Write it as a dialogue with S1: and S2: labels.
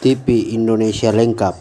S1: TV Indonesia lengkap.